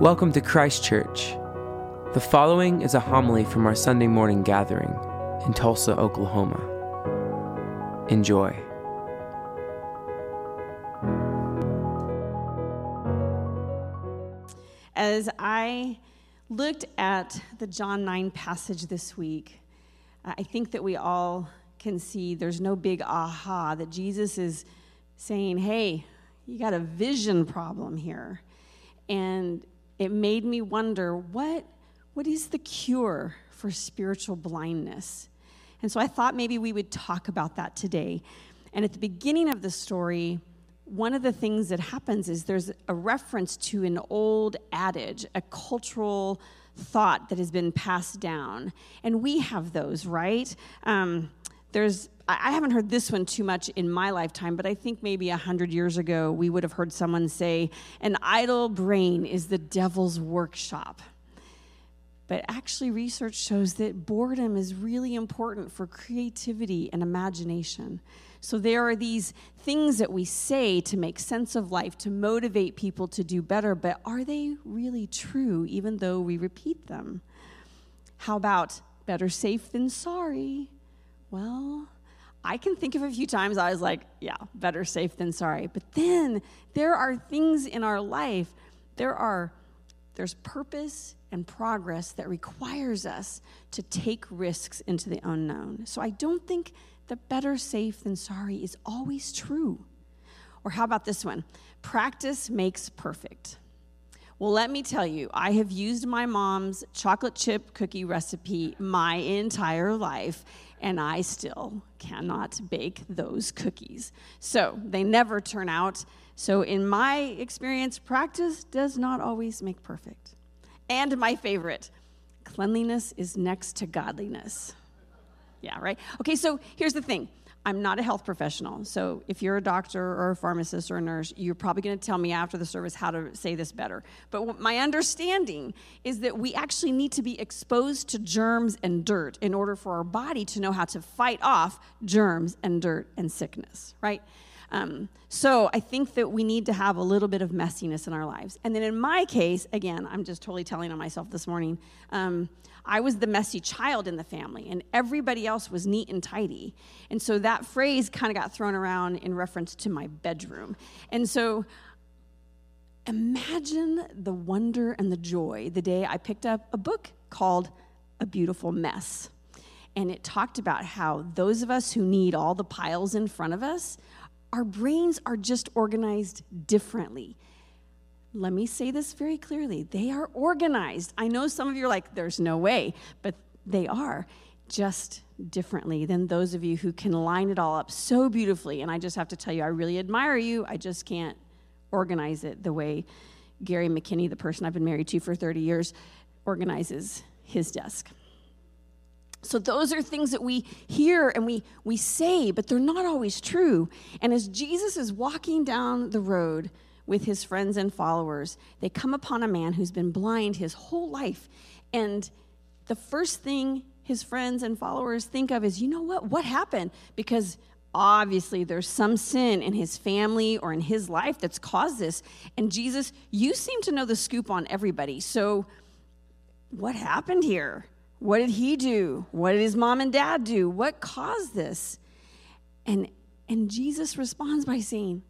Welcome to Christ Church. The following is a homily from our Sunday morning gathering in Tulsa, Oklahoma. Enjoy. As I looked at the John 9 passage this week, uh, I think that we all can see there's no big aha that Jesus is saying, hey, you got a vision problem here. And it made me wonder what, what is the cure for spiritual blindness? And so I thought maybe we would talk about that today. And at the beginning of the story, one of the things that happens is there's a reference to an old adage, a cultural thought that has been passed down. And we have those, right? Um, there's I haven't heard this one too much in my lifetime, but I think maybe a hundred years ago we would have heard someone say, "An idle brain is the devil's workshop." But actually, research shows that boredom is really important for creativity and imagination. So there are these things that we say to make sense of life, to motivate people to do better, but are they really true, even though we repeat them? How about better safe than sorry? Well, I can think of a few times I was like, yeah, better safe than sorry. But then there are things in our life, there are there's purpose and progress that requires us to take risks into the unknown. So I don't think the better safe than sorry is always true. Or how about this one? Practice makes perfect. Well, let me tell you, I have used my mom's chocolate chip cookie recipe my entire life, and I still cannot bake those cookies. So they never turn out. So, in my experience, practice does not always make perfect. And my favorite, cleanliness is next to godliness. Yeah, right? Okay, so here's the thing I'm not a health professional. So if you're a doctor or a pharmacist or a nurse, you're probably going to tell me after the service how to say this better. But my understanding is that we actually need to be exposed to germs and dirt in order for our body to know how to fight off germs and dirt and sickness, right? Um, so I think that we need to have a little bit of messiness in our lives. And then in my case, again, I'm just totally telling on myself this morning. Um, I was the messy child in the family, and everybody else was neat and tidy. And so that phrase kind of got thrown around in reference to my bedroom. And so imagine the wonder and the joy the day I picked up a book called A Beautiful Mess. And it talked about how those of us who need all the piles in front of us, our brains are just organized differently. Let me say this very clearly. They are organized. I know some of you are like, there's no way, but they are just differently than those of you who can line it all up so beautifully. And I just have to tell you, I really admire you. I just can't organize it the way Gary McKinney, the person I've been married to for 30 years, organizes his desk. So those are things that we hear and we, we say, but they're not always true. And as Jesus is walking down the road, with his friends and followers, they come upon a man who's been blind his whole life. And the first thing his friends and followers think of is, you know what? What happened? Because obviously there's some sin in his family or in his life that's caused this. And Jesus, you seem to know the scoop on everybody. So what happened here? What did he do? What did his mom and dad do? What caused this? And and Jesus responds by saying,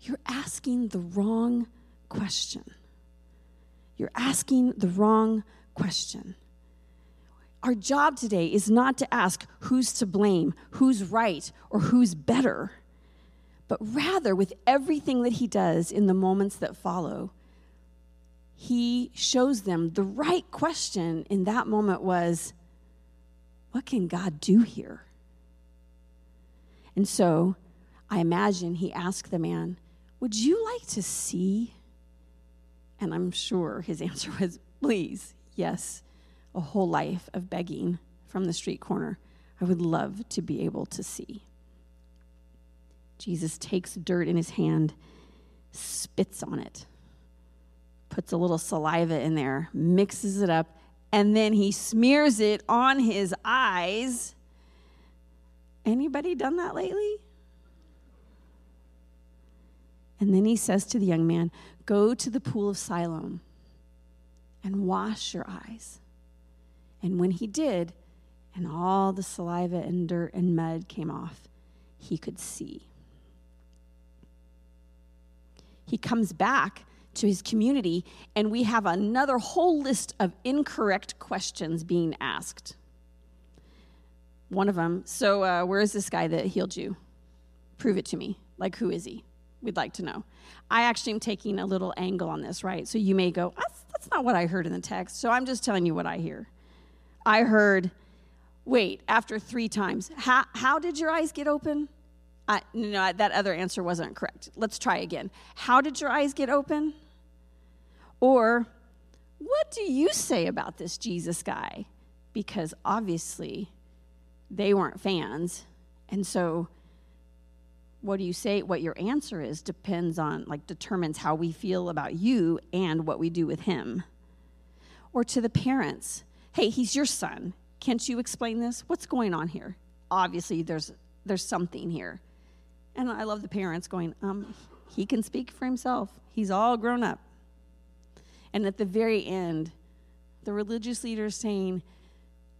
you're asking the wrong question. You're asking the wrong question. Our job today is not to ask who's to blame, who's right, or who's better, but rather, with everything that he does in the moments that follow, he shows them the right question in that moment was, What can God do here? And so I imagine he asked the man, would you like to see? And I'm sure his answer was, Please, yes, a whole life of begging from the street corner. I would love to be able to see. Jesus takes dirt in his hand, spits on it, puts a little saliva in there, mixes it up, and then he smears it on his eyes. Anybody done that lately? And then he says to the young man, Go to the pool of Siloam. and wash your eyes. And when he did, and all the saliva and dirt and mud came off, he could see. He comes back to his community, and we have another whole list of incorrect questions being asked. One of them, so uh, where is this guy that healed you? Prove it to me. Like, who is he? We'd like to know. I actually am taking a little angle on this, right? So you may go, that's, that's not what I heard in the text. So I'm just telling you what I hear. I heard, wait, after three times, how, how did your eyes get open? No, that other answer wasn't correct. Let's try again. How did your eyes get open? Or, what do you say about this Jesus guy? Because obviously they weren't fans. And so, what do you say? What your answer is depends on, like, determines how we feel about you and what we do with him. Or to the parents, hey, he's your son. Can't you explain this? What's going on here? Obviously, there's, there's something here. And I love the parents going, um, he can speak for himself. He's all grown up. And at the very end, the religious leader is saying,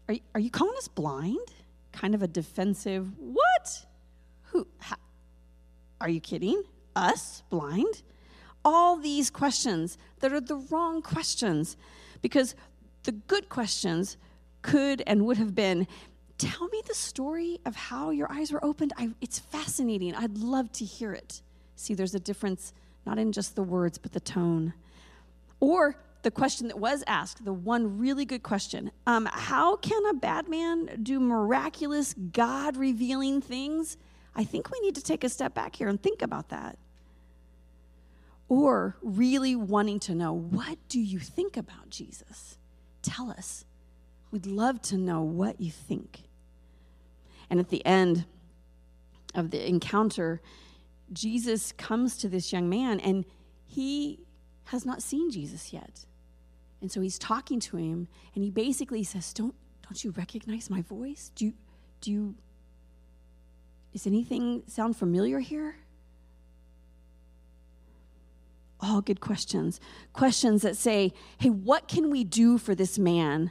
are, are you calling us blind? Kind of a defensive, what? Who? Are you kidding? Us? Blind? All these questions that are the wrong questions because the good questions could and would have been tell me the story of how your eyes were opened. I, it's fascinating. I'd love to hear it. See, there's a difference, not in just the words, but the tone. Or the question that was asked, the one really good question um, How can a bad man do miraculous, God revealing things? I think we need to take a step back here and think about that. Or really wanting to know, what do you think about Jesus? Tell us. We'd love to know what you think. And at the end of the encounter, Jesus comes to this young man and he has not seen Jesus yet. And so he's talking to him and he basically says, Don't, don't you recognize my voice? Do you, do you, is anything sound familiar here? All good questions. Questions that say, Hey, what can we do for this man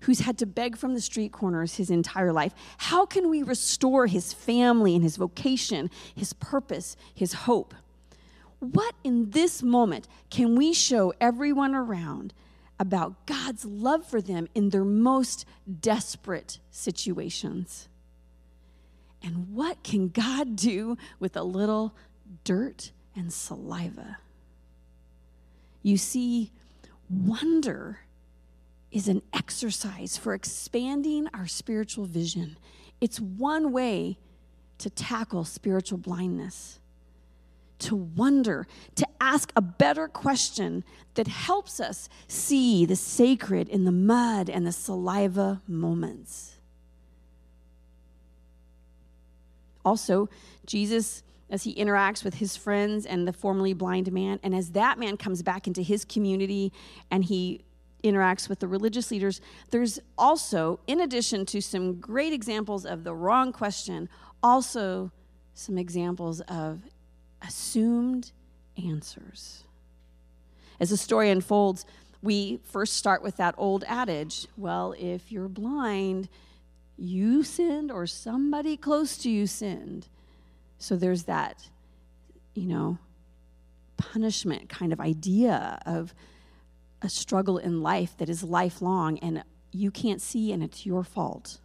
who's had to beg from the street corners his entire life. How can we restore his family and his vocation, his purpose, his hope? What in this moment can we show everyone around about God's love for them in their most desperate situations? And what can God do with a little dirt and saliva? You see, wonder is an exercise for expanding our spiritual vision. It's one way to tackle spiritual blindness, to wonder, to ask a better question that helps us see the sacred in the mud and the saliva moments. Also, Jesus, as he interacts with his friends and the formerly blind man, and as that man comes back into his community and he interacts with the religious leaders, there's also, in addition to some great examples of the wrong question, also some examples of assumed answers. As the story unfolds, we first start with that old adage well, if you're blind, you sinned or somebody close to you sinned. So there's that, you know, punishment kind of idea of a struggle in life that is lifelong and you can't see and it's your fault.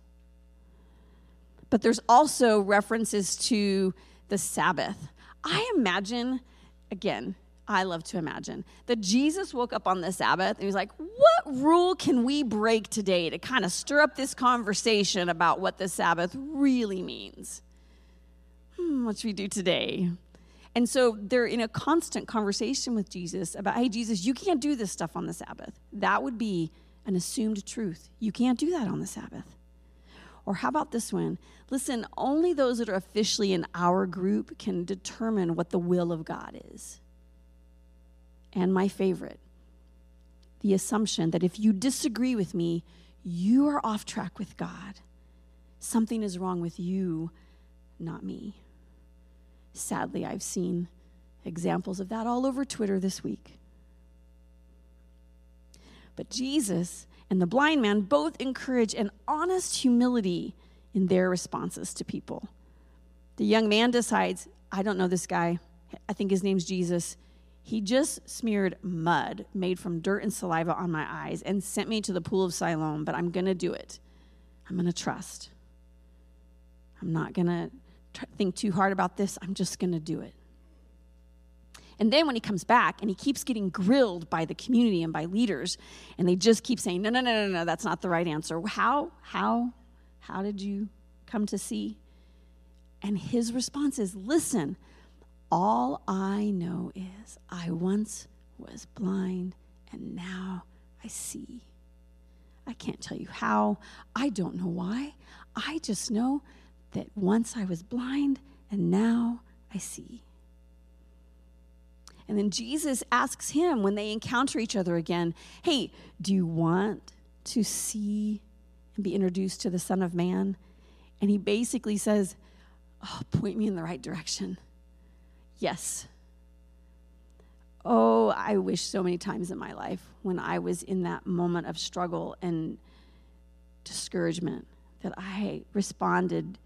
But there's also references to the Sabbath. I imagine, again, I love to imagine that Jesus woke up on the Sabbath and he was like, What rule can we break today to kind of stir up this conversation about what the Sabbath really means? Hmm, what should we do today? And so they're in a constant conversation with Jesus about, hey, Jesus, you can't do this stuff on the Sabbath. That would be an assumed truth. You can't do that on the Sabbath. Or how about this one? Listen, only those that are officially in our group can determine what the will of God is. And my favorite, the assumption that if you disagree with me, you are off track with God. Something is wrong with you, not me. Sadly, I've seen examples of that all over Twitter this week. But Jesus and the blind man both encourage an honest humility in their responses to people. The young man decides, I don't know this guy. I think his name's Jesus. He just smeared mud made from dirt and saliva on my eyes and sent me to the pool of Siloam, but I'm going to do it. I'm going to trust. I'm not going to think too hard about this. I'm just going to do it. And then when he comes back and he keeps getting grilled by the community and by leaders, and they just keep saying, no, no, no, no, no, that's not the right answer. How, how, how did you come to see? And his response is, listen, all I know is I once was blind and now I see. I can't tell you how. I don't know why. I just know that once I was blind and now I see. And then Jesus asks him when they encounter each other again, Hey, do you want to see and be introduced to the Son of Man? And he basically says, Oh, point me in the right direction. Yes. Oh, I wish so many times in my life when I was in that moment of struggle and discouragement that I responded,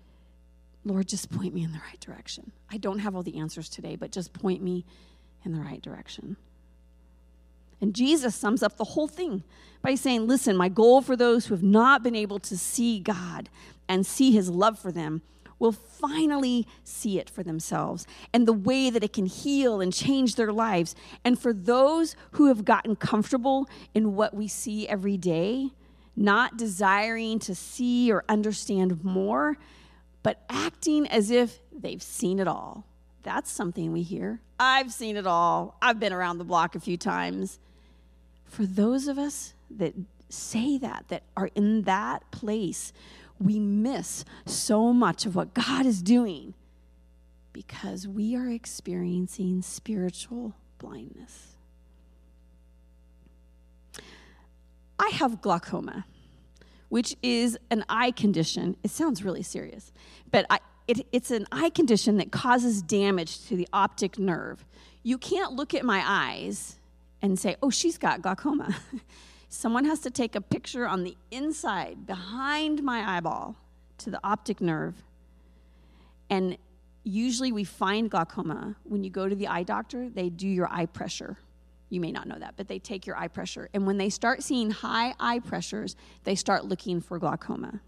Lord, just point me in the right direction. I don't have all the answers today, but just point me in the right direction. And Jesus sums up the whole thing by saying, Listen, my goal for those who have not been able to see God and see his love for them will finally see it for themselves and the way that it can heal and change their lives. And for those who have gotten comfortable in what we see every day, not desiring to see or understand more, but acting as if they've seen it all. That's something we hear. I've seen it all. I've been around the block a few times. For those of us that say that, that are in that place we miss so much of what God is doing because we are experiencing spiritual blindness. I have glaucoma, which is an eye condition. It sounds really serious, but I, it, it's an eye condition that causes damage to the optic nerve. You can't look at my eyes and say, oh, she's got glaucoma. Someone has to take a picture on the inside, behind my eyeball, to the optic nerve. And usually we find glaucoma when you go to the eye doctor, they do your eye pressure. You may not know that, but they take your eye pressure. And when they start seeing high eye pressures, they start looking for glaucoma.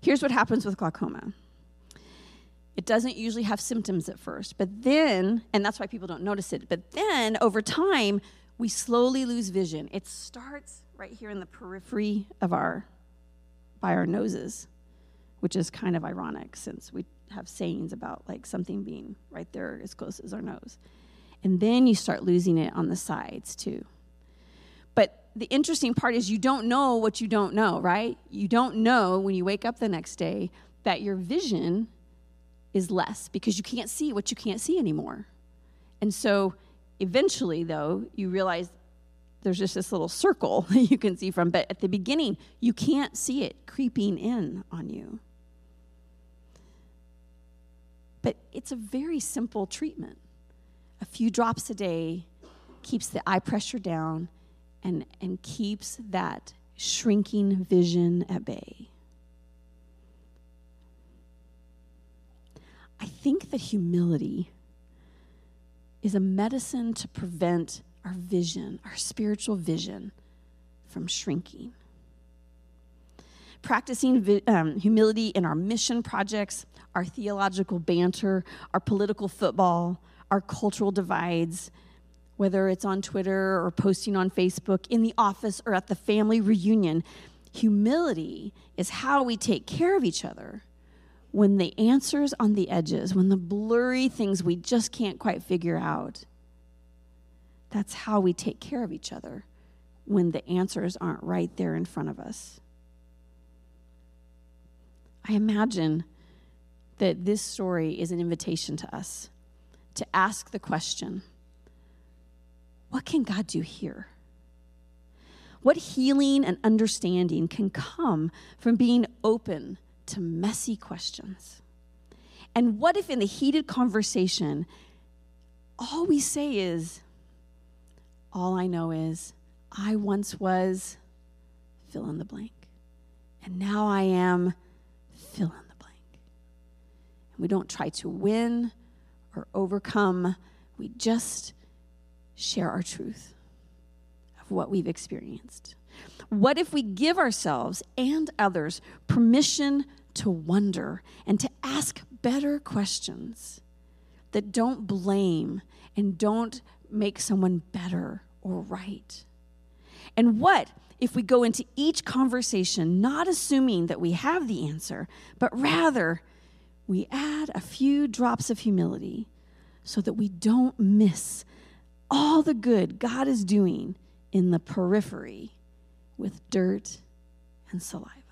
Here's what happens with glaucoma it doesn't usually have symptoms at first, but then, and that's why people don't notice it, but then over time, we slowly lose vision. It starts right here in the periphery of our, by our noses, which is kind of ironic since we have sayings about like something being right there as close as our nose. And then you start losing it on the sides too. But the interesting part is you don't know what you don't know, right? You don't know when you wake up the next day that your vision is less because you can't see what you can't see anymore. And so Eventually, though, you realize there's just this little circle that you can see from, but at the beginning, you can't see it creeping in on you. But it's a very simple treatment. A few drops a day keeps the eye pressure down and, and keeps that shrinking vision at bay. I think that humility is a medicine to prevent our vision, our spiritual vision, from shrinking. Practicing um, humility in our mission projects, our theological banter, our political football, our cultural divides, whether it's on Twitter or posting on Facebook, in the office or at the family reunion, humility is how we take care of each other when the answers on the edges, when the blurry things we just can't quite figure out, that's how we take care of each other when the answers aren't right there in front of us. I imagine that this story is an invitation to us to ask the question what can God do here? What healing and understanding can come from being open to messy questions? And what if in the heated conversation, all we say is, all I know is I once was fill in the blank, and now I am fill in the blank. And we don't try to win or overcome, we just share our truth of what we've experienced. What if we give ourselves and others permission to wonder and to ask better questions that don't blame and don't make someone better or right? And what if we go into each conversation not assuming that we have the answer, but rather we add a few drops of humility so that we don't miss all the good God is doing in the periphery with dirt and saliva?